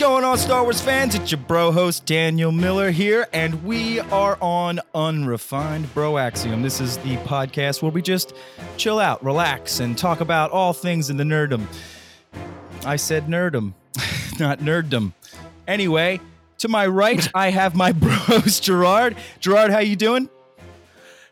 going on, Star Wars fans? It's your bro host, Daniel Miller here, and we are on Unrefined Bro Axiom. This is the podcast where we just chill out, relax, and talk about all things in the nerdum. I said nerdum, not nerddom. Anyway, to my right, I have my bro host, Gerard. Gerard, how you doing?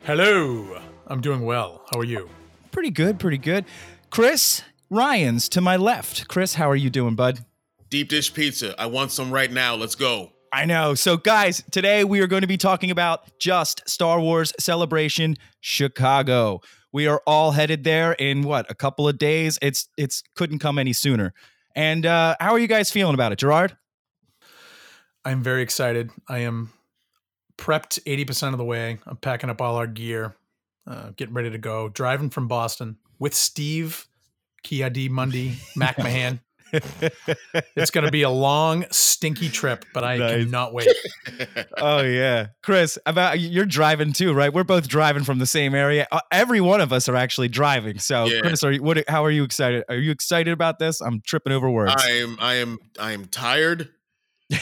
Hello. I'm doing well. How are you? Pretty good, pretty good. Chris Ryans to my left. Chris, how are you doing, bud? Deep dish pizza. I want some right now. Let's go. I know. So, guys, today we are going to be talking about just Star Wars Celebration Chicago. We are all headed there in what a couple of days. It's it's couldn't come any sooner. And uh, how are you guys feeling about it, Gerard? I'm very excited. I am prepped 80% of the way. I'm packing up all our gear, uh, getting ready to go. Driving from Boston with Steve Kia D Mundy McMahon. it's going to be a long, stinky trip, but I Nice. cannot wait. oh yeah, Chris. About you're driving too, right? We're both driving from the same area. Uh, every one of us are actually driving. So, Yeah. Chris, are you, what? How are you excited? Are you excited about this? I'm tripping over words. I am I am I am tired.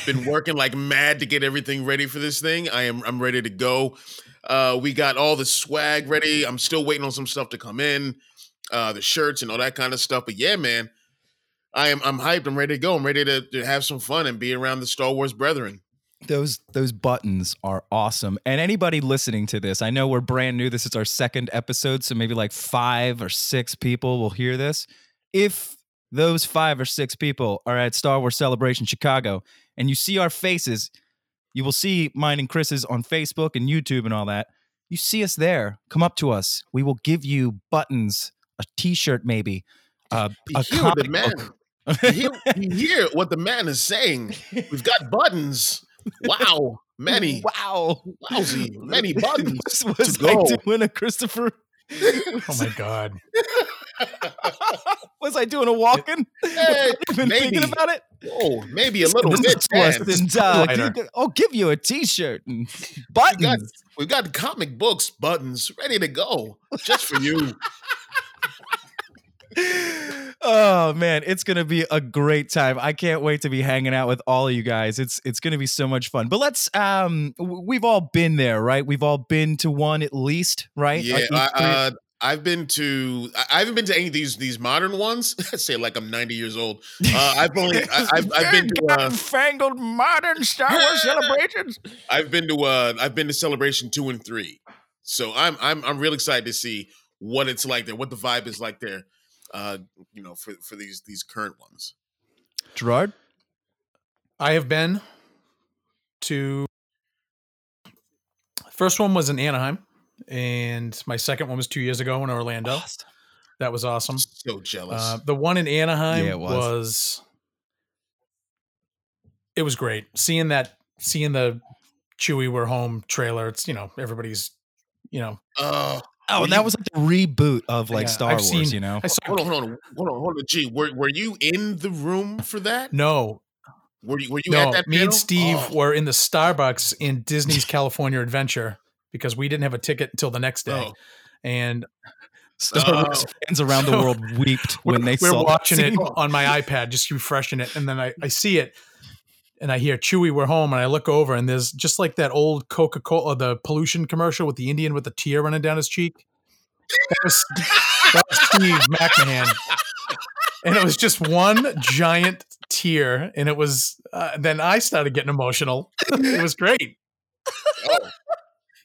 Been working like mad to get everything ready for this thing. I am I'm ready to go. Uh we got all the swag ready. I'm still waiting on some stuff to come in. Uh the shirts and all that kind of stuff. But yeah, man. I am I'm hyped. I'm ready to go. I'm ready to, to have some fun and be around the Star Wars brethren. those those buttons are awesome and anybody listening to this i know we're brand new this is our second episode so maybe like five or six people will hear this if those five or six people are at star wars celebration chicago and you see our faces you will see mine and chris's on facebook and youtube and all that you see us there come up to us we will give you buttons a t-shirt maybe uh, a hear what the comic man book. You hear, you hear what the man is saying. We've got buttons. Wow. Many. wow Wowsy. Many buttons. was, was to I doing a Christopher? Oh my God. was I doing a walking? Hey, Even maybe. thinking about it. Oh, maybe a little bit. is us, man. and, uh, I'll give you a T-shirt and We got, buttons. we've got comic books buttons ready to go just for you. Oh man, it's gonna be a great time. I can't wait to be hanging out with all of you guys. It's it's gonna be so much fun. But let's um, we've all been there, right? We've all been to one at least, right? Yeah, Like, I, uh, I've been to. I haven't been to any of these these modern ones. I say like I'm 90 years old. Uh, I've only. I, I've, I've been to. Uh, fangled modern Star Wars celebrations. I've been to. Uh, I've been to Celebration two and three. So I'm I'm I'm real excited to see what it's like there, what the vibe is like there. Uh, you know, for for these these current ones. Gerard, I have been to. First one was in Anaheim, and my second one was two years ago in Orlando. That was awesome. So jealous. Uh, the one in Anaheim Yeah, it was. was. It was great seeing that, seeing the Chewie We're Home trailer. It's you know everybody's, you know. uh, Oh, and that was like the reboot of like Yeah, Star I've Wars, seen- you know? I saw, hold on, hold on, hold on, hold on. Gee, were were you in the room for that? no, Were you were you no. at that? Me and? Steve Oh. were in the Starbucks in Disney's California Adventure because we didn't have a ticket until the next day, Oh. and Star Wars Oh. fans around the So, world weeped when they saw we're saw that watching it on my iPad, just refreshing it, and then I, I see it, and I hear Chewie, we're home, and I look over, and there's just like that old Coca Cola, the pollution commercial with the Indian with the tear running down his cheek. That was, that was Steve McMahon, and it was just one giant tear, and it was. Uh, then I started getting emotional. it was great.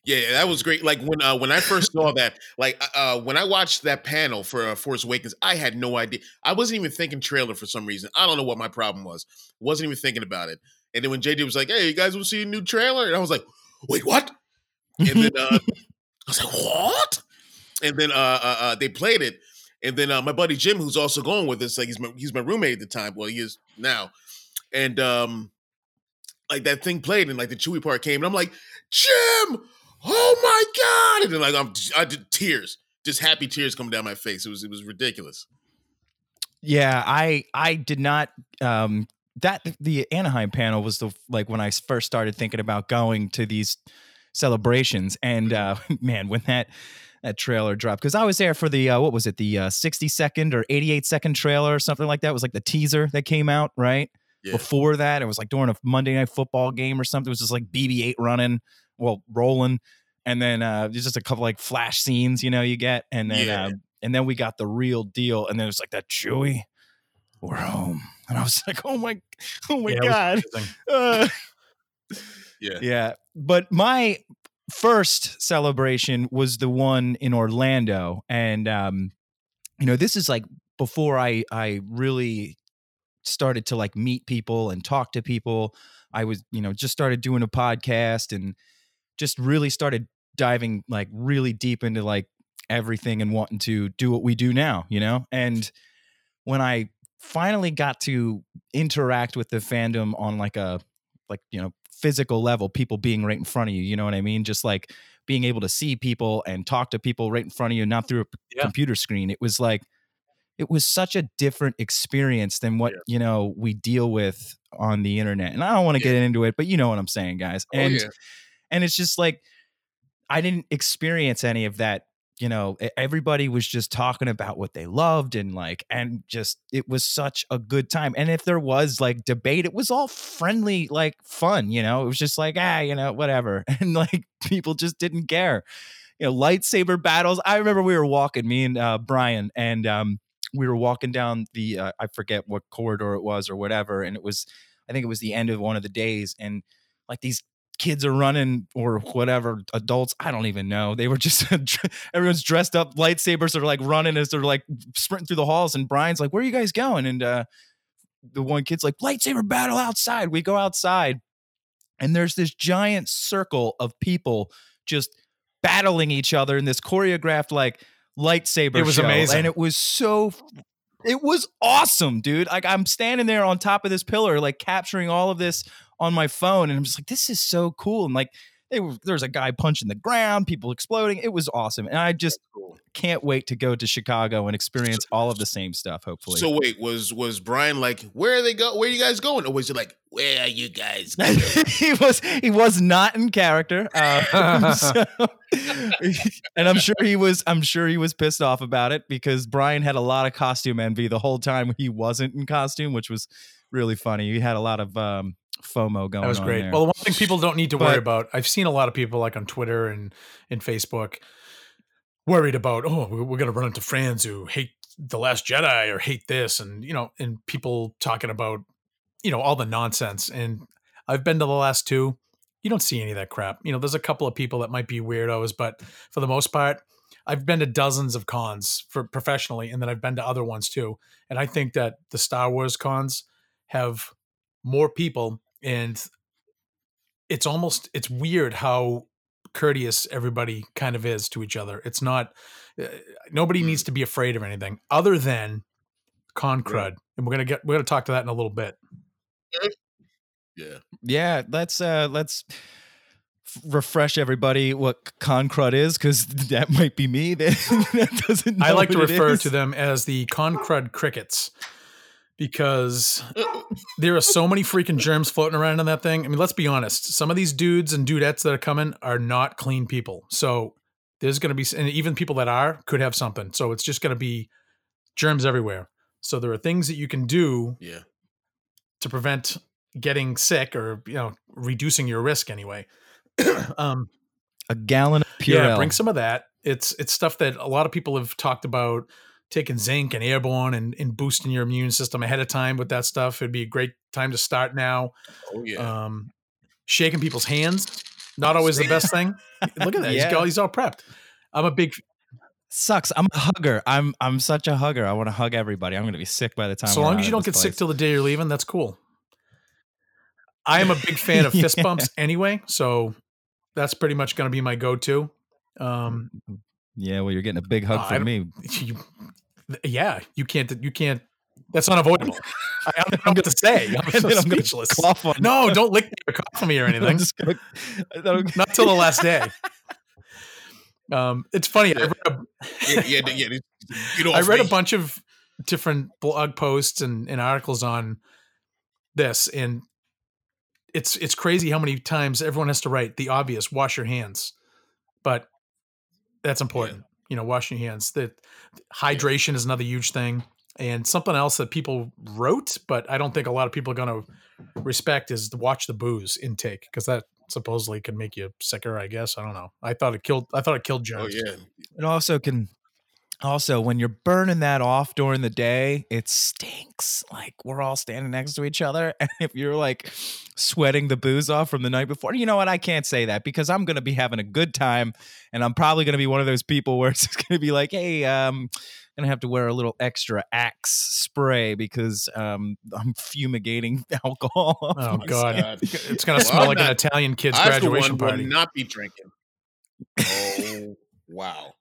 Yeah, that was great. Like when uh, when I first saw that, like uh, when I watched that panel for uh, Force Awakens, I had no idea. I wasn't even thinking trailer for some reason. I don't know what my problem was. Wasn't even thinking about it. And then when JD was like, "Hey, you guys want to see a new trailer?" and I was like, "Wait, what?" And then uh, I was like, "What?" And then uh, uh, uh, they played it. And then uh, my buddy Jim, who's also going with us, like he's my, he's my roommate at the time. Well, he is now. And um, like that thing played, and like the Chewie part came, and I'm like, Jim, oh my god! And then like I'm, I did tears, just happy tears coming down my face. It was it was ridiculous. Yeah, I I did not um that the Anaheim panel was the like when I first started thinking about going to these celebrations and uh man when that that trailer dropped because I was there for the uh, what was it the uh, 60 second or 88 second trailer or something like that It was like the teaser that came out right Yeah. before that. It was like during a Monday night football game or something. It was just like BB-8 running, well, rolling, and then uh, there's just a couple like flash scenes, you know, you get, and then Yeah. uh, and then we got the real deal, and then it's like that Chewie, we're home, and I was like, oh my, oh my Yeah, god. Uh, Yeah. yeah, but my first celebration was the one in Orlando, and um, you know, this is like before I I really started to like meet people and talk to people. I was, you know, just started doing a podcast and just really started diving like really deep into like everything and wanting to do what we do now, you know? And when I finally got to interact with the fandom on like a like, you know, physical level, people being right in front of you, you know what I mean? Just like being able to see people and talk to people right in front of you, not through a Yeah. computer screen. It was like it was such a different experience than what Yeah. you know we deal with on the internet. And I don't want to Yeah. get into it, but you know what I'm saying, guys. Oh, And yeah. And it's just like I didn't experience any of that. You know, everybody was just talking about what they loved and like, and just it was such a good time. And if there was like debate, it was all friendly, like fun. You know, it was just like ah, you know, whatever, and like people just didn't care. You know, lightsaber battles. I remember we were walking, me and uh, Brian, and um, we were walking down the uh, I forget what corridor it was or whatever, and it was I think it was the end of one of the days, and like these kids are running or whatever adults i don't even know they were just everyone's dressed up lightsabers are like running as they're like sprinting through the halls and brian's like where are you guys going and uh the one kid's like lightsaber battle outside we go outside and there's this giant circle of people just battling each other in this choreographed like lightsaber It was show. amazing. and it was so it was awesome dude like i'm standing there on top of this pillar like capturing all of this on my phone and i'm just like this is so cool and like they were, there was a guy punching the ground people exploding it was awesome and i just Cool. can't wait to go to chicago and experience all of the same stuff hopefully So wait, was was Brian like, where are they go? Where are you guys going? Or was he like, where are you guys? going?" he was he was not in character uh, so- and i'm sure he was i'm sure he was pissed off about it because brian had a lot of costume envy the whole time he wasn't in costume which was really funny he had a lot of um fomo going on. That was great. Well, the one thing people don't need to worry about, I've seen a lot of people like on Twitter and and Facebook worried about, oh, we- we're going to run into fans who hate the Last Jedi or hate this, and you know, and people talking about, you know, all the nonsense. And I've been to the last two. You don't see any of that crap. You know, there's a couple of people that might be weirdos, but for the most part, I've been to dozens of cons for professionally, and then I've been to other ones too. And I think that the Star Wars cons have more people and it's almost it's weird how courteous everybody kind of is to each other it's not uh, nobody Mm. needs to be afraid of anything other than con crud Right. and we're gonna get we're gonna talk to that in a little bit yeah. yeah let's uh let's f- refresh everybody what con crud is because that might be me that, that doesn't i like to refer is. to them as the con crud crickets because there are so many freaking germs floating around in that thing. I mean, let's be honest. Some of these dudes and dudettes that are coming are not clean people. So there's going to be, and even people that are could have something. So it's just going to be germs everywhere. So there are things that you can do Yeah. to prevent getting sick or, you know, reducing your risk anyway. um, a gallon of Purell. yeah, bring some of that. It's it's stuff that a lot of people have talked about taking zinc and airborne and, and boosting your immune system ahead of time with that stuff. It'd be a great time to start now. Oh yeah. Um, shaking people's hands, not always the best thing. Look at that. He's, Yeah. got, he's all prepped. I'm a big, sucks. I'm a hugger. I'm I'm such a hugger. I want to hug everybody. I'm gonna be sick by the time. so long as you don't get sick till the day you're leaving, that's cool. I am a big fan of fist Yeah. bumps anyway. So that's pretty much going to be my go-to. Um, Yeah, well, you're getting a big hug Uh, from me. you, yeah, you can't. You can't. That's unavoidable. I, I don't know what to say. I'm, then I'm speechless. cough on No, don't lick me or cough on me or I'm anything. just gonna- I'm- Not till the last day. Um, it's funny. I read, a, yeah, yeah, yeah. I read a bunch of different blog posts and, and articles on this, and it's it's crazy how many times everyone has to write the obvious: wash your hands. But that's important. You know, washing your hands. That hydration is another huge thing. and something else that people wrote, but I don't think a lot of people are going to respect is to watch the booze intake because that supposedly can make you sicker. I guess I don't know. I thought it killed. I thought it killed Oh yeah. It also can also when you're burning that off during the day, it stinks. Like we're all standing next to each other. And if you're like sweating the booze off from the night before, you know what? I can't say that because I'm gonna be having a good time and I'm probably gonna be one of those people where it's gonna be like, hey, um, I'm gonna have to wear a little extra axe spray because um I'm fumigating alcohol. Oh. God, God. it's going Well, to smell I'm like an Italian kid's I for graduation one party. will not be drinking. Oh wow.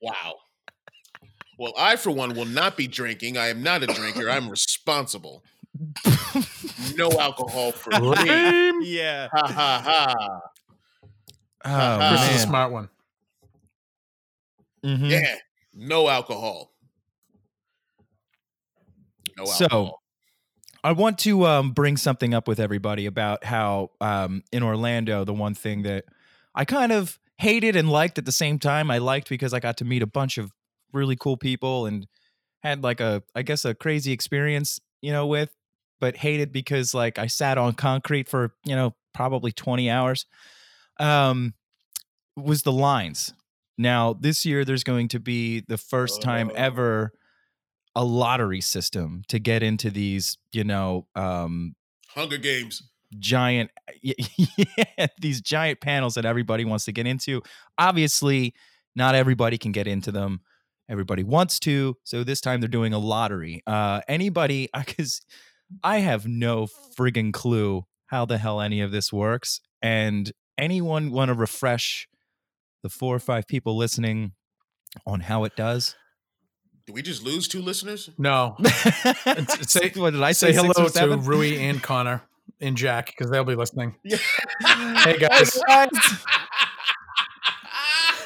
Wow. Well, I for one will not be drinking. I am not a drinker. I'm responsible. No alcohol for me. Yeah. Ha ha ha. Oh This is a smart one. Mhm. Yeah. No alcohol. No So. I want to um, bring something up with everybody about how um, in Orlando, the one thing that I kind of hated and liked at the same time, I liked because I got to meet a bunch of really cool people and had like a, I guess, a crazy experience, you know, with, but hated because like I sat on concrete for, you know, probably 20 hours, um, was the lines. Now, this year, there's going to be the first time ever a lottery system to get into these, you know, um, Hunger Games. Giant, yeah, these giant panels that everybody wants to get into. Obviously, not everybody can get into them. Everybody wants to, so this time they're doing a lottery. Uh, anybody, because I have no friggin' clue how the hell any of this works, and anyone want to refresh the four or five people listening on how it does? Did we just lose two listeners? No, say- what did I say say? hello to? Rui and Connor and Jack because they'll be listening. Yeah. Hey guys,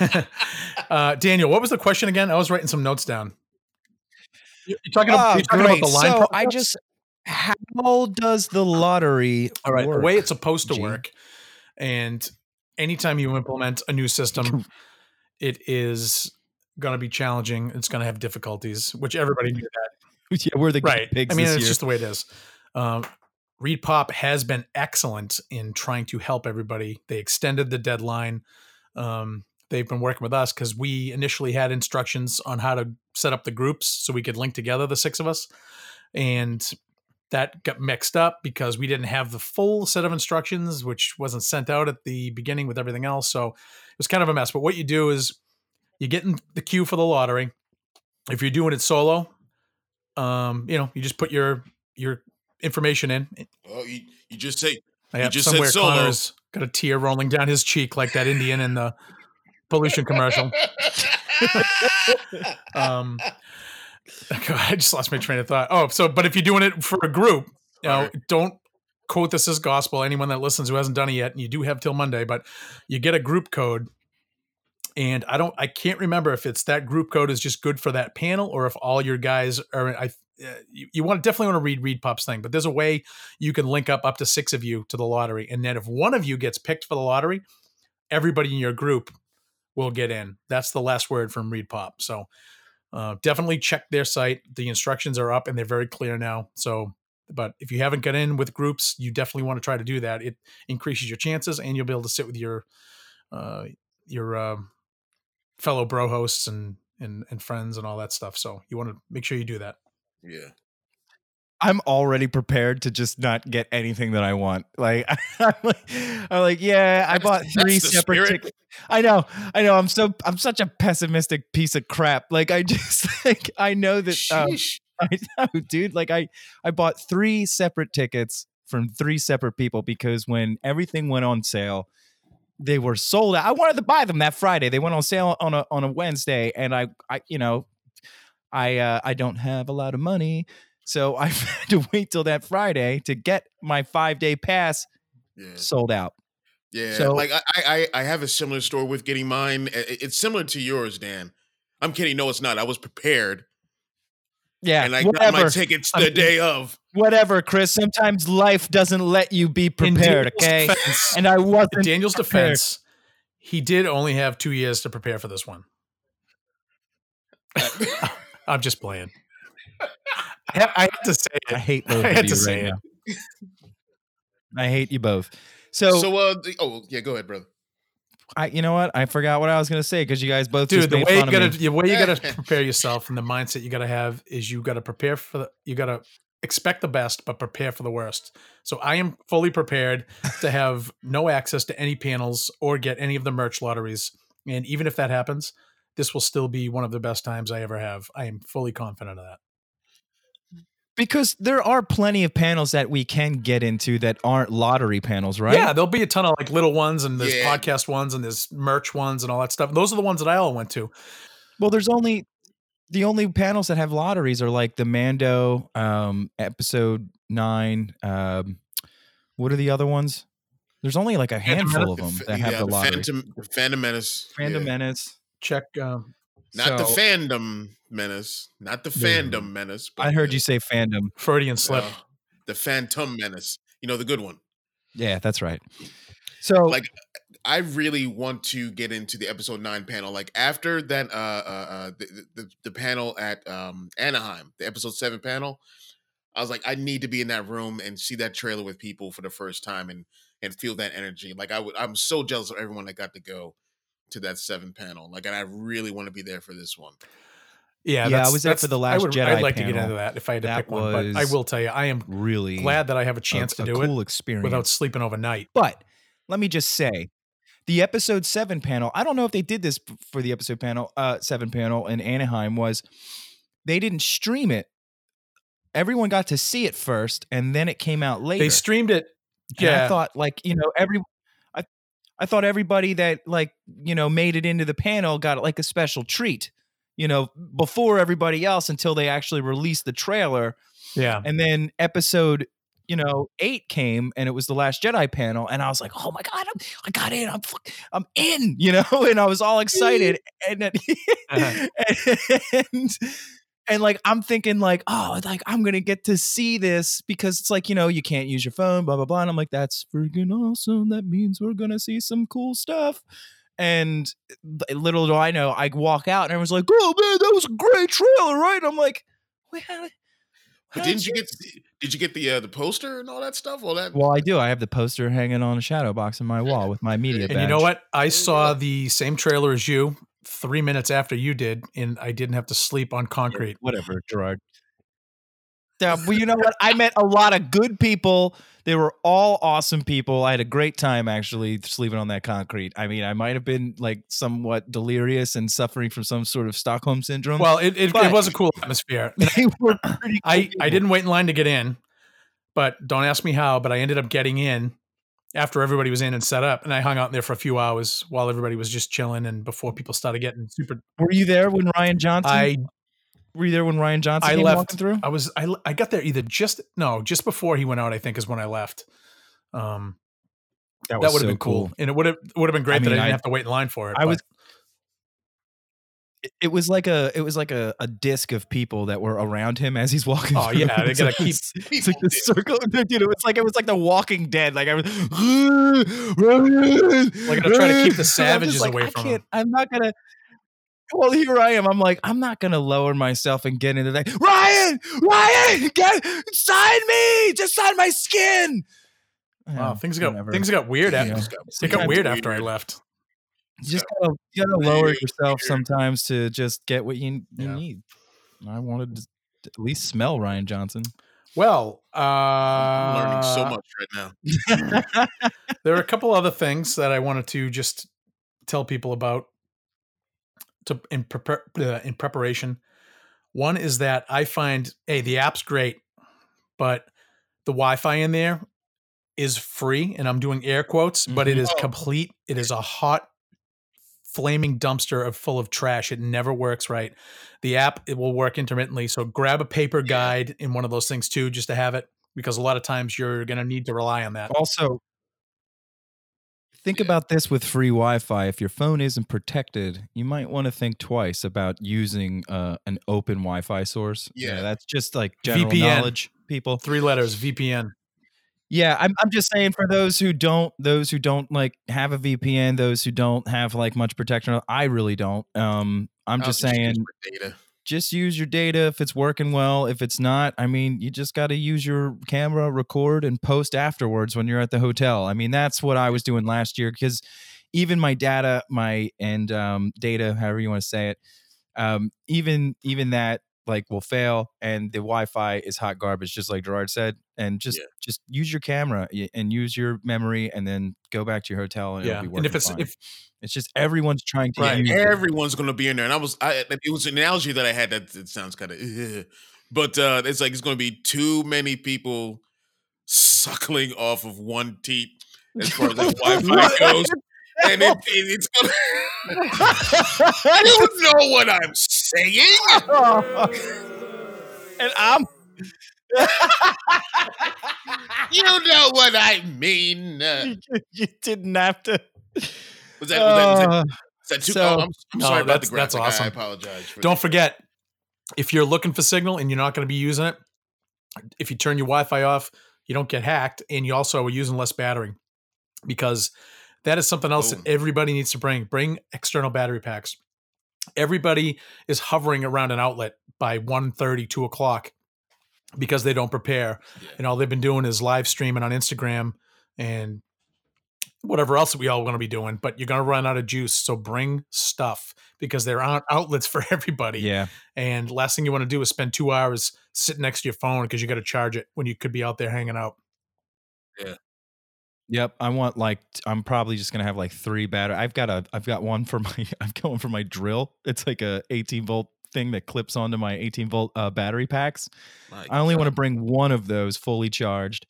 uh, Daniel, what was the question again? I was writing some notes down. You- You're talking, about, Oh, you're talking about the line. So I just how does the lottery all right. work? The way it's supposed to Gene? work, and anytime you implement a new system, it is going to be challenging. It's going to have difficulties, which everybody knew that. yeah, we're the right. I mean, it's year. just the way it is. Um, ReedPop has been excellent in trying to help everybody. They extended the deadline. Um, they've been working with us because we initially had instructions on how to set up the groups so we could link together the six of us, and that got mixed up because we didn't have the full set of instructions, which wasn't sent out at the beginning with everything else. So it was kind of a mess. But what you do is you get in the queue for the lottery. If you're doing it solo, um, you know, you just put your your information in. Oh, you, you just say I You just said solo. Connor's got a tear rolling down his cheek like that Indian in the pollution commercial. Um, I just lost my train of thought. Oh, so but if you're doing it for a group, you know, Right. don't quote this as gospel. Anyone that listens who hasn't done it yet, and you do have till Monday, but you get a group code. And I don't, I can't remember if it's that group code is just good for that panel or if all your guys are. I, uh, you, you want to definitely want to read ReedPop's thing, but there's a way you can link up up to six of you to the lottery, and then if one of you gets picked for the lottery, everybody in your group will get in. That's the last word from ReedPop. So uh, definitely check their site. The instructions are up and they're very clear now. So, but if you haven't got in with groups, you definitely want to try to do that. It increases your chances, and you'll be able to sit with your uh, your um fellow bro hosts and and and friends and all that stuff. So you want to make sure you do that. Yeah. I'm already prepared to just not get anything that I want. Like I'm like, I'm like yeah, I That's- bought three separate tickets. I know, I know. I'm so I'm such a pessimistic piece of crap. Like I just like I know that um, I know, dude. Like I, I bought three separate tickets from three separate people because when everything went on sale, they were sold out. I wanted to buy them that Friday. They went on sale on a on a Wednesday, and I, I, you know, I, uh, I don't have a lot of money, so I had to wait till that Friday to get my five day pass yeah. sold out. Yeah, So- like I, I, I have a similar story with getting mine. I- I- It's similar to yours, Dan. I'm kidding. No, it's not. I was prepared, Yeah, and I got whatever, my tickets I the mean- day of. whatever, Chris. Sometimes life doesn't let you be prepared. Okay, defense- and I wasn't. Daniel's prepared. defense, he did only have two years to prepare for this one. I'm just playing. I, ha- I had to say I hate both I of had you to say right it. now. I hate you both. So, So, uh, the, oh yeah, go ahead, brother. I, you know what? I forgot what I was going to say because you guys both Dude, just the made way you fun of gotta me. the way you gotta prepare yourself and the mindset you gotta have is you gotta prepare for the you gotta expect the best but prepare for the worst. So I am fully prepared to have no access to any panels or get any of the merch lotteries. And even if that happens, this will still be one of the best times I ever have. I am fully confident of that. Because there are plenty of panels that we can get into that aren't lottery panels, right? Yeah, there'll be a ton of like little ones and there's Yeah. podcast ones and there's merch ones and all that stuff. Those are the ones that I all went to. Well, there's only the only panels that have lotteries are like the Mando um episode 9 um what are the other ones? There's only like a handful of them that have yeah, the the lottery. Phantom, Phantom Menace. Phantom yeah. Menace. Check um, Not the fandom menace. Not the Yeah. fandom menace. I heard you say fandom. Freudian slip. uh, the Phantom Menace. You know the good one. Yeah, that's right. So Like I really want to get into the episode nine panel. Like after that, uh, uh, uh the, the the panel at um Anaheim, the episode seven panel. I was like, I need to be in that room and see that trailer with people for the first time and and feel that energy. Like I would, I'm so jealous of everyone that got to go to that seven panel. Like, and I really want to be there for this one. Yeah, Yeah, I was there for that's- the I Last would, Jedi I'd like to get into that if I had to That pick one. But I will tell you, I am really glad that I have a a- chance a, to do cool it experience without sleeping overnight. But let me just say, the episode seven panel. I don't know if they did this for the episode panel, uh, seven panel in Anaheim. Was they didn't stream it? Everyone got to see it first, and then it came out later. They streamed it. And I thought like you know every. I, thought everybody that like you know made it into the panel got like a special treat, you know, before everybody else until they actually released the trailer yeah. and then episode you know eight came and it was the last jedi panel and i was like oh my god I'm, i got in i'm i'm in you know and i was all excited and then, Uh-huh. and and like i'm thinking like oh like i'm gonna get to see this because it's like you know you can't use your phone blah blah blah and i'm like that's freaking awesome that means we're gonna see some cool stuff and little do i know i walk out and everyone's like oh man that was a great trailer right and i'm like wait how, But how didn't did you get did you get the uh, the poster and all that stuff? All that Well, I do. I have the poster hanging on a shadow box in my wall with my media And badge. you know what? I saw the same trailer as you three minutes after you did, and I didn't have to sleep on concrete. Whatever, Gerard. Yeah, well, you know what? I met a lot of good people. They were all awesome people. I had a great time actually sleeping on that concrete. I mean, I might have been like somewhat delirious and suffering from some sort of Stockholm syndrome. Well, it, it, it was a cool atmosphere. they were pretty. I, cool I people. didn't wait in line to get in, but don't ask me how, but I ended up getting in after everybody was in and set up. And I hung out there for a few hours while everybody was just chilling and before people started getting super. Were you there when Rian Johnson? I were you there when Rian Johnson I came left. walking through? I was I, I got there either just no just before he went out. I think is when I left. Um, that would have so been cool. and it would have would have been great I that I didn't I- have to wait in line for it. I was but- it- it was like a it was like a, a disc of people that were around him as he's walking. Oh, through. yeah, they gotta like keep- It's like the circle, dude. It's like it was like The Walking Dead. Like I was, like Like, they're trying to keep the savages away I from can't, I'm not gonna. Well, here I am. I'm like, I'm not gonna lower myself and get into that. Rian, Rian, get sign me, just sign my skin. wow, Yeah, things got whatever. things got weird. After, got- it got weird after I left. You just gotta, you gotta lower yourself sometimes to just get what you, you Yeah. need. I wanted to at least smell Rian Johnson. Well, uh, I'm learning so much right now. there are a couple other things that I wanted to just tell people about to in prepar- uh, in preparation. One is that I find hey the app's great, but the Wi-Fi in there is free, and I'm doing air quotes, but it Mhm. is Oh. complete. It is a hot, flaming dumpster of full of trash. It never works right. The app it will work intermittently, so grab a paper guide in one of those things too, just to have it, because a lot of times you're going to need to rely on that. Also, think Yeah. about this with free Wi-Fi. If your phone isn't protected, you might want to think twice about using uh, an open Wi-Fi source. Yeah. that's just like general VPN. knowledge, people. Three letters VPN. Yeah, I'm I'm just saying for those who don't those who don't like have a VPN, those who don't have like much protection. I really don't. Um I'm I'll just saying my data. just use your data if it's working well. If it's not, I mean, you just got to use your camera, record, and post afterwards when you're at the hotel. I mean, that's what I was doing last year because even my data, my and um, data, however you want to say it, um, even even that like will fail and the wi-fi is hot garbage just like gerard said and just Yeah. just use your camera and use your memory and then go back to your hotel and Yeah, it'll be and if it's fine. if it's just everyone's trying to Right. Everyone's gonna be in there, and I was, I it was an analogy that I had that it sounds kind of, but uh, it's like it's gonna be too many people suckling off of one teat as far as that Wi-Fi goes, and it, it, it's gonna. you know what I'm saying? and i'm You know what I mean? Uh, you didn't have to was that, was that, was that, Uh, was that too? so- oh, I'm, I'm No, sorry about the that's- that's graphic. I- awesome. I apologize. For Don't forget, if you're looking for signal and you're not going to be using it, if you turn your Wi-Fi off, you don't get hacked, and you also are using less battery because that is something else Boom. that everybody needs to bring. Bring external battery packs. Everybody is hovering around an outlet by 1.30, 2 o'clock because they don't prepare. Yeah. And all they've been doing is live streaming on Instagram and whatever else we all going to be doing. But you're going to run out of juice. So bring stuff because there aren't outlets for everybody. yeah And last thing you want to do is spend two hours sitting next to your phone because you got to charge it when you could be out there hanging out. Yep, I want like I'm probably just gonna have like three battery. I've got a I've got one for my I've got one for my drill. It's like a 18 volt thing that clips onto my 18 volt uh, battery packs. My I only want to bring one of those fully charged,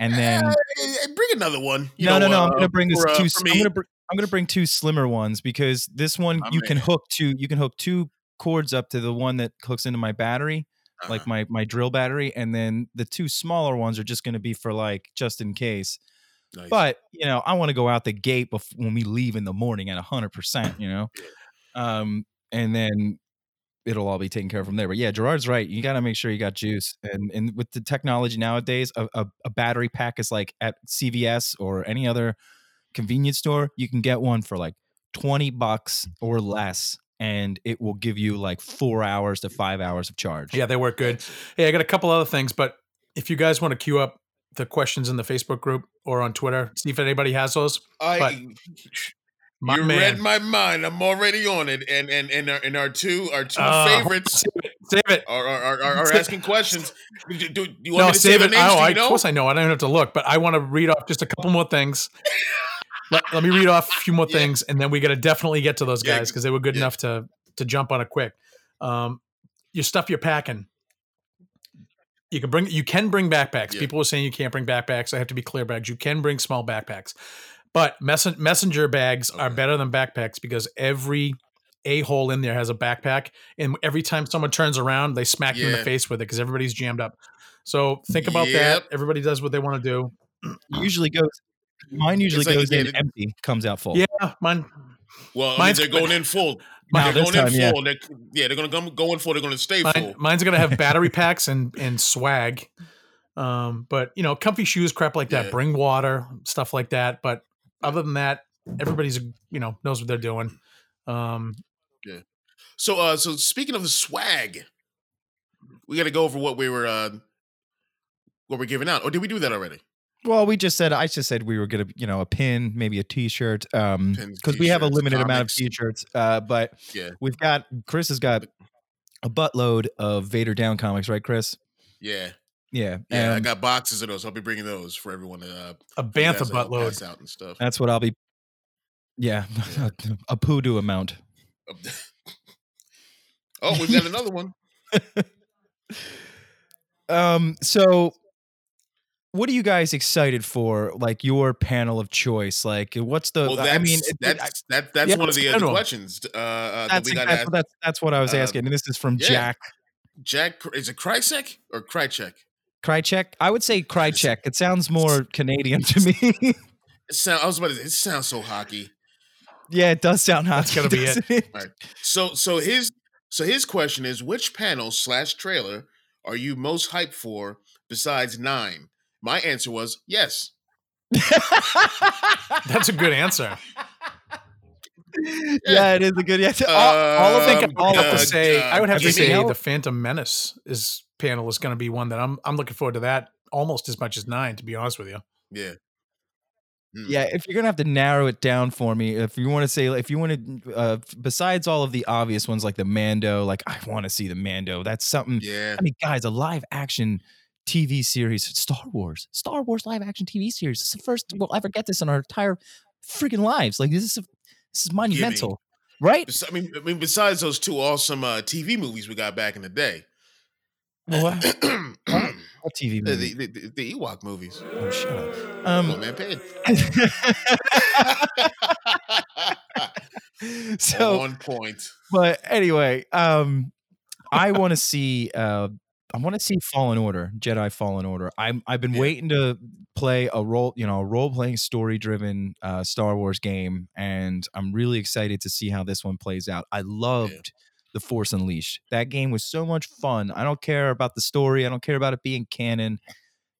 and then eh, bring another one. You no no no I'm uh, gonna bring this for, uh, two. for I'm gonna br- I'm gonna bring two slimmer ones because this one My you can hook two you can hook two cords up to the one that hooks into my battery like Uh-huh. my my drill battery and then the two smaller ones are just going to be for like just in case Nice. but you know, I want to go out the gate before, when we leave in the morning at hundred percent. You know, um, and then it'll all be taken care of from there. But yeah, Gerard's right. You got to make sure you got juice, and and with the technology nowadays, a, a, a battery pack is like at CVS or any other convenience store. You can get one for like twenty bucks or less, and it will give you like four hours to five hours of charge. Yeah, they work good. Hey, I got a couple other things, but if you guys want to queue up the questions in the Facebook group or on Twitter, see if anybody has those. I, but My you man. read my mind. I'm already on it, and and and our, and our two our two Uh, favorites Save it. Save it. are are, are, are, asking questions. Do, do, do you want No, to save it. names? Oh, I, know? of course I know. I don't even have to look, but I want to read off just a couple more things. let, let me read off a few more Yeah. things, and then we got to definitely get to those guys because they were good yeah. enough to to jump on it quick. Um, your stuff you're packing. You can bring you can bring backpacks. Yeah. People are saying you can't bring backpacks. I have to be clear bags. You can bring small backpacks, but messen- messenger bags are better than backpacks because every a hole in there has a backpack, and every time someone turns around, they smack you in the face with it because everybody's jammed up. So think about Yep. that. Everybody does what they want to do. usually goes. Mine usually like, goes in empty, comes out full. Yeah, mine. Well, I mean, Mine's- they're going in full. Now they're this going time, in yeah. full. They're, yeah, they're going to go, go in full. They're going to stay Mine, full. mine's gonna have battery packs and and swag. Um, but you know, comfy shoes, crap like that. Yeah. Bring water, stuff like that. But other than that, everybody's you know knows what they're doing. Um, So, uh, so speaking of the swag, we got to go over what we were, uh, what we're giving out. Or did we do that already? Well, we just said I just said we were gonna, you know, a pin, maybe a T-shirt, um, because we have a t-shirts, limited amount of. T-shirts. Uh, but Yeah. we've got Chris has got a buttload of Vader Down comics, right, Chris? Yeah, Yeah, yeah. I got boxes of those. I'll be bringing those for everyone to uh, a bantha guys to buttload. pass out and stuff. that's what I'll be. Yeah, Yeah. a poodoo amount. oh, we've got another one. Um, so what are you guys excited for? Like your panel of choice? Like, what's the? Well, I mean, it- it- that's that that's Yeah, one of the, get uh, the into 'em. questions uh, uh, that that's, we got. that's, that's that's what I was uh, asking, and this is from yeah. Jack Jack, is it Krycek or Krychek? Krychek. I would say Krychek. It sounds more Canadian to me. It sound, I was about to. Say, it sounds so hockey. yeah, it does sound hockey. That's gotta be it. So so his so his question is which panel slash trailer are you most hyped for besides nine? My answer was yes. That's a good answer. yeah, it is a good. Yeah, all, all of I think them. Um, I would have to say I would have to say else- the Phantom Menace is panel is going to be one that I'm I'm looking forward to that almost as much as nine. To be honest with you, Yeah. Mm. Yeah, if you're gonna have to narrow it down for me, if you want to say, if you want to, uh, besides all of the obvious ones like the Mando, like I want to see the Mando. That's something. Yeah. I mean, guys, a live action TV series, Star Wars, Star Wars live action TV series. It's the first we'll ever get this in our entire freaking lives. Like this is a, this is monumental, right? Bes- I mean, I mean, besides those two awesome uh, TV movies we got back in the day, What, the, what TV the, movie? the, the Ewok movies. oh, shut up. Um, man, pay so on point. but anyway, um, I want to see. Uh, I want to see Fallen Order, Jedi Fallen Order. I'm. I've been Yeah. waiting to play a role, you know, a role playing, story driven uh, Star Wars game, and I'm really excited to see how this one plays out. I loved the Force Unleashed. That game was so much fun. I don't care about the story. I don't care about it being canon.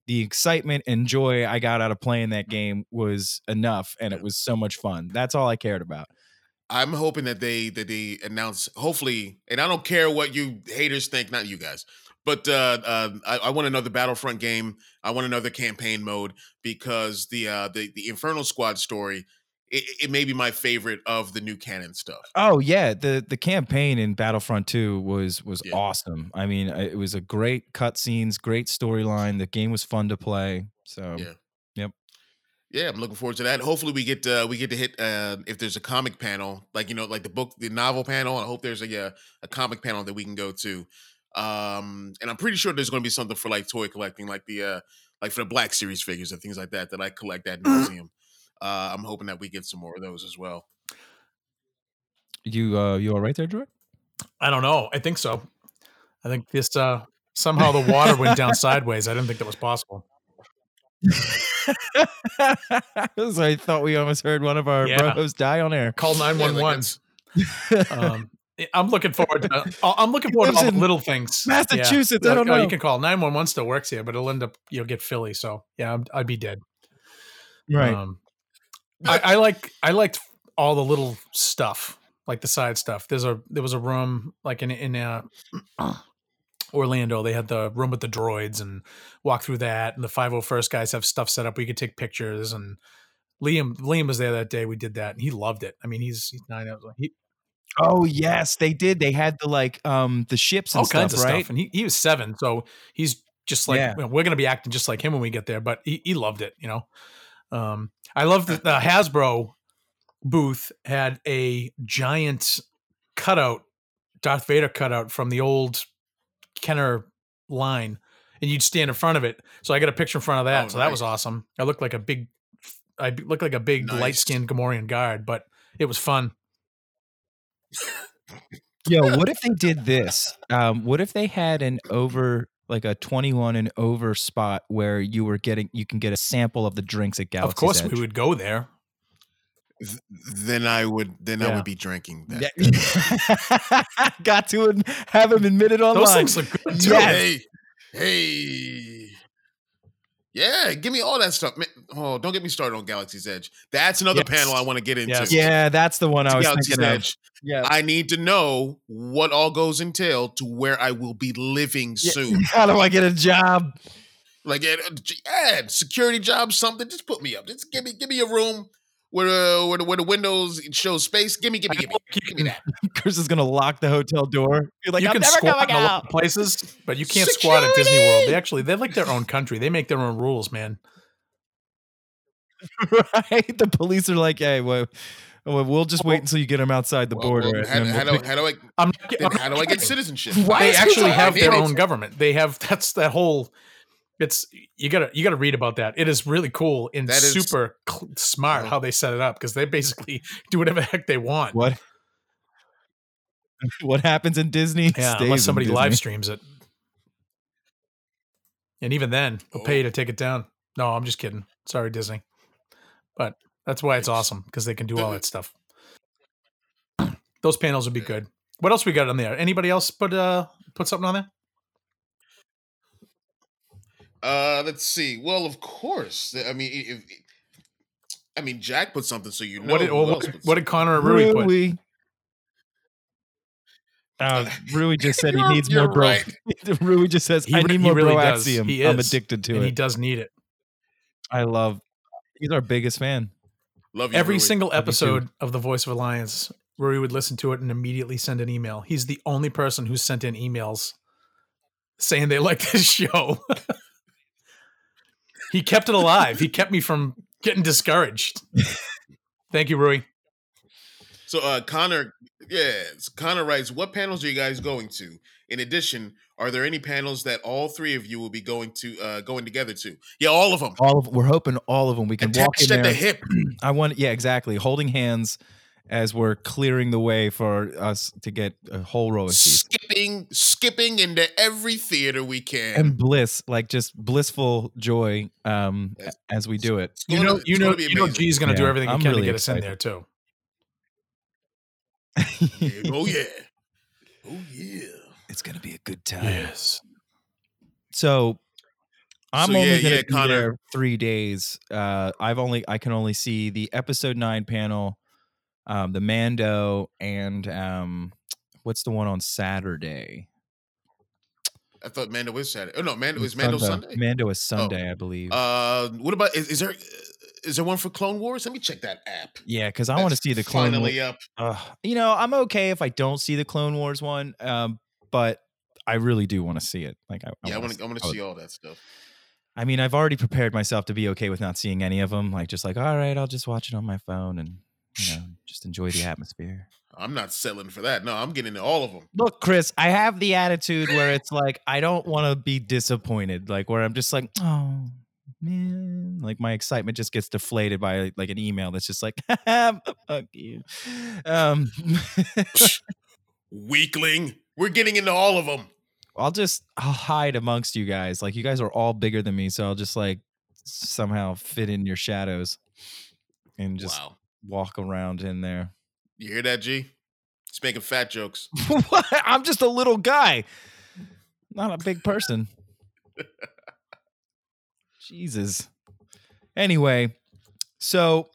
The excitement and joy I got out of playing that game was enough, and it was so much fun. That's all I cared about. I'm hoping that they that they announce hopefully, and I don't care what you haters think, not you guys, but uh, uh, I, I want another Battlefront game. I want another campaign mode because the uh, the the Inferno Squad story it, it may be my favorite of the new canon stuff. Oh yeah, the the campaign in Battlefront 2 was was Yeah. awesome. I mean, it was a great cutscenes, great storyline. The game was fun to play. So Yeah. Yep. Yeah, I'm looking forward to that. Hopefully, we get uh, we get to hit uh, if there's a comic panel, like you know, like the book, the novel panel. I hope there's a uh, a comic panel that we can go to. Um, and I'm pretty sure there's going to be something for like toy collecting, like the uh, like for the Black Series figures and things like that that I collect at museum. Uh, I'm hoping that we get some more of those as well. you uh you all right there, Drew? I don't know. I think so. I think this uh somehow the water went down sideways. I didn't think that was possible. so I thought we almost heard one of our Yeah. bros die on air. Call nine one one. I'm looking forward to. I'm looking forward to all the little things. Massachusetts, Yeah. I don't Oh, know. You can call nine one one. Still works here, but it'll end up you'll get Philly. So yeah, I'm, I'd be dead. Right. Um, I, I like I liked all the little stuff, like the side stuff. There's a there was a room like in in uh, Orlando. They had the room with the droids and walk through that. And the 501st guys have stuff set up where you could take pictures. And Liam Liam was there that day. We did that, and he loved it. I mean, he's he's nine. I was like, He, oh yes, they did. They had the like um the ships and all stuff, kinds of right? stuff. And he, he was seven, so he's just like Yeah. you know, we're gonna be acting just like him when we get there. But he, he loved it, you know. Um, I love that the Hasbro booth had a giant cutout, Darth Vader cutout from the old Kenner line, and you'd stand in front of it. So I got a picture in front of that. Oh, so that was awesome. I looked like a big, I looked like a big Nice. light skinned Gamorrean guard, but it was fun. Yo, what if they did this? Um, what if they had an over like a 21 and over spot where you were getting you can get a sample of the drinks at Galaxy's of course, Edge? we would go there. Th- then I would then I would be drinking that. Yeah. Got to have him admitted online. Those things look good too. Yes. Hey, hey. Yeah, give me all that stuff. Man, oh, don't get me started on Galaxy's Edge. That's another Yes. panel I want to get into. Yes. Yeah, that's the one I was Galaxy's thinking of. Yeah. I need to know what all goes entail to where I will be living Yeah. soon. How do I get a job? Like, yeah, uh, yeah, security job, something. Just put me up. Just give me, give me a room where, uh, where the where the windows show space. Give me, give me, give me, You give me that. Chris is gonna lock the hotel door. You're like, you I'm can never squat in a lot of places, but you can't squat at Disney World. They actually they're like their own country. They make their own rules, man. right? The police are like, hey, well, well, we'll just wait until you get them outside the Well, border. well, how, we'll do, pick- how do I I'm not, then I'm how do I get citizenship? Why They actually have their own government. They have that's that whole. It's you gotta you gotta read about that. It is really cool and That is- super cl- smart Oh. how they set it up because they basically do whatever the heck they want. what? what happens in Disney? Yeah, unless somebody live streams it, and even then they'll pay you to take it down. No, I'm just kidding. Sorry, Disney, but that's why it's awesome because they can do all that stuff. Those panels would be good. What else we got on there? Anybody else put uh put something on there? Uh, let's see. Well, of course. I mean, if, I mean, Jack put something, so you know. what did who what, what, did Connor and Rui put? Rui. Uh, Rui just said he needs more bro. right. Rui just says, He "I re- need he more really bro does. axium. He I'm addicted to it and he does need it. I love. He's our biggest fan. Love you, Every Rui. single Love you episode of The Voice of Alliance, Rory would listen to it and immediately send an email. He's the only person who sent in emails saying they like this show. He kept it alive. He kept me from getting discouraged. Thank you, Rui. So uh Connor, yeah, so Connor writes, "What panels are you guys going to? In addition, are there any panels that all three of you will be going to uh going together to? Yeah, all of them. All of we're hoping all of them we can walk in Attached at the hip, I want yeah exactly holding hands as we're clearing the way for us to get a whole row of seats. skipping, skipping into every theater we can. and bliss like just blissful joy um Yes. as we do it It's You gonna- know, you know, you know. G's going to do everything he I'm can really to get us in there too. Oh yeah, oh yeah. it's gonna be a good time Yes. so i'm So, only yeah, gonna yeah, be Connor. there three days uh i've only i can only see the episode nine panel um the mando and um what's the one on saturday I thought Mando was Saturday. Oh no, Mando is Mando Sunday. mando is sunday i believe Uh, what about is, is there is there one for Clone Wars? Let me check that app. yeah because i want to see the clone War- finally up. uh, you know i'm okay if i don't see the clone wars one um but i really do want to see it like i, Yeah, I want to. I want to see all that stuff. I mean, I've already prepared myself to be okay with not seeing any of them. Like, just like, all right, I'll just watch it on my phone and, you know, just enjoy the atmosphere. I'm not selling for that. No, I'm getting into all of them. Look, Chris, I have the attitude where it's like, I don't want to be disappointed. Like, where I'm just like, oh, man. Like, my excitement just gets deflated by like an email that's just like, fuck you. Um, Weakling. We're getting into all of them. I'll just, I'll hide amongst you guys. Like, you guys are all bigger than me. So I'll just like somehow fit in your shadows and just wow. Walk around in there. You hear that, G? He's making fat jokes. What? I'm just a little guy, not a big person. Jesus. Anyway, so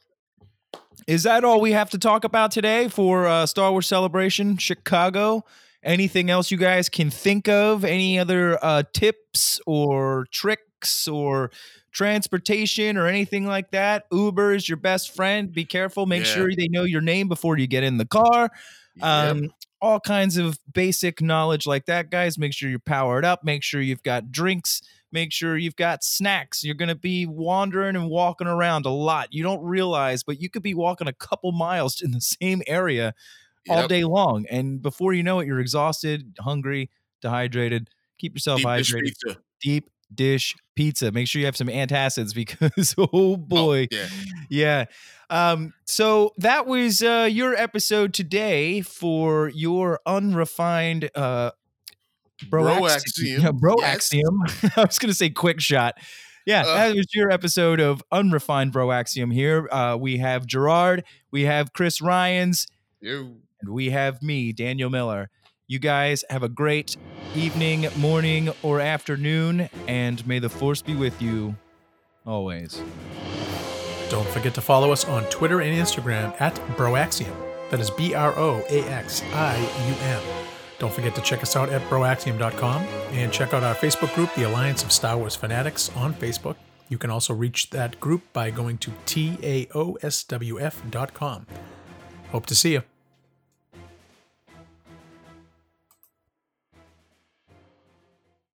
is that all we have to talk about today for uh, Star Wars Celebration Chicago? Anything else you guys can think of? Any other uh, tips or tricks or transportation or anything like that? Uber is your best friend. Be careful. Make Yeah. sure they know your name before you get in the car Yep. um all kinds of basic knowledge like that guys make sure you're powered up make sure you've got drinks make sure you've got snacks you're going to be wandering and walking around a lot you don't realize but you could be walking a couple miles in the same area all Yep. day long and before you know it you're exhausted hungry dehydrated keep yourself Deep hydrated deep dish pizza make sure you have some antacids because oh Oh, boy yeah. yeah. Um, so that was uh, your episode today for your unrefined uh, bro, Bro axium, Yeah, bro yes. I was going to say quick shot. Yeah, Uh. that was your episode of Unrefined Bro Axium here. Uh, we have Gerard, we have Chris Ryans, You. and we have me, Daniel Miller. You guys have a great evening, morning, or afternoon, and may the force be with you always. Don't forget to follow us on Twitter and Instagram at Broaxium. That is B R O A X I U M. Don't forget to check us out at broaxium.com and check out our Facebook group, the Alliance of Star Wars Fanatics, on Facebook. You can also reach that group by going to taoswf.com. Hope to see you.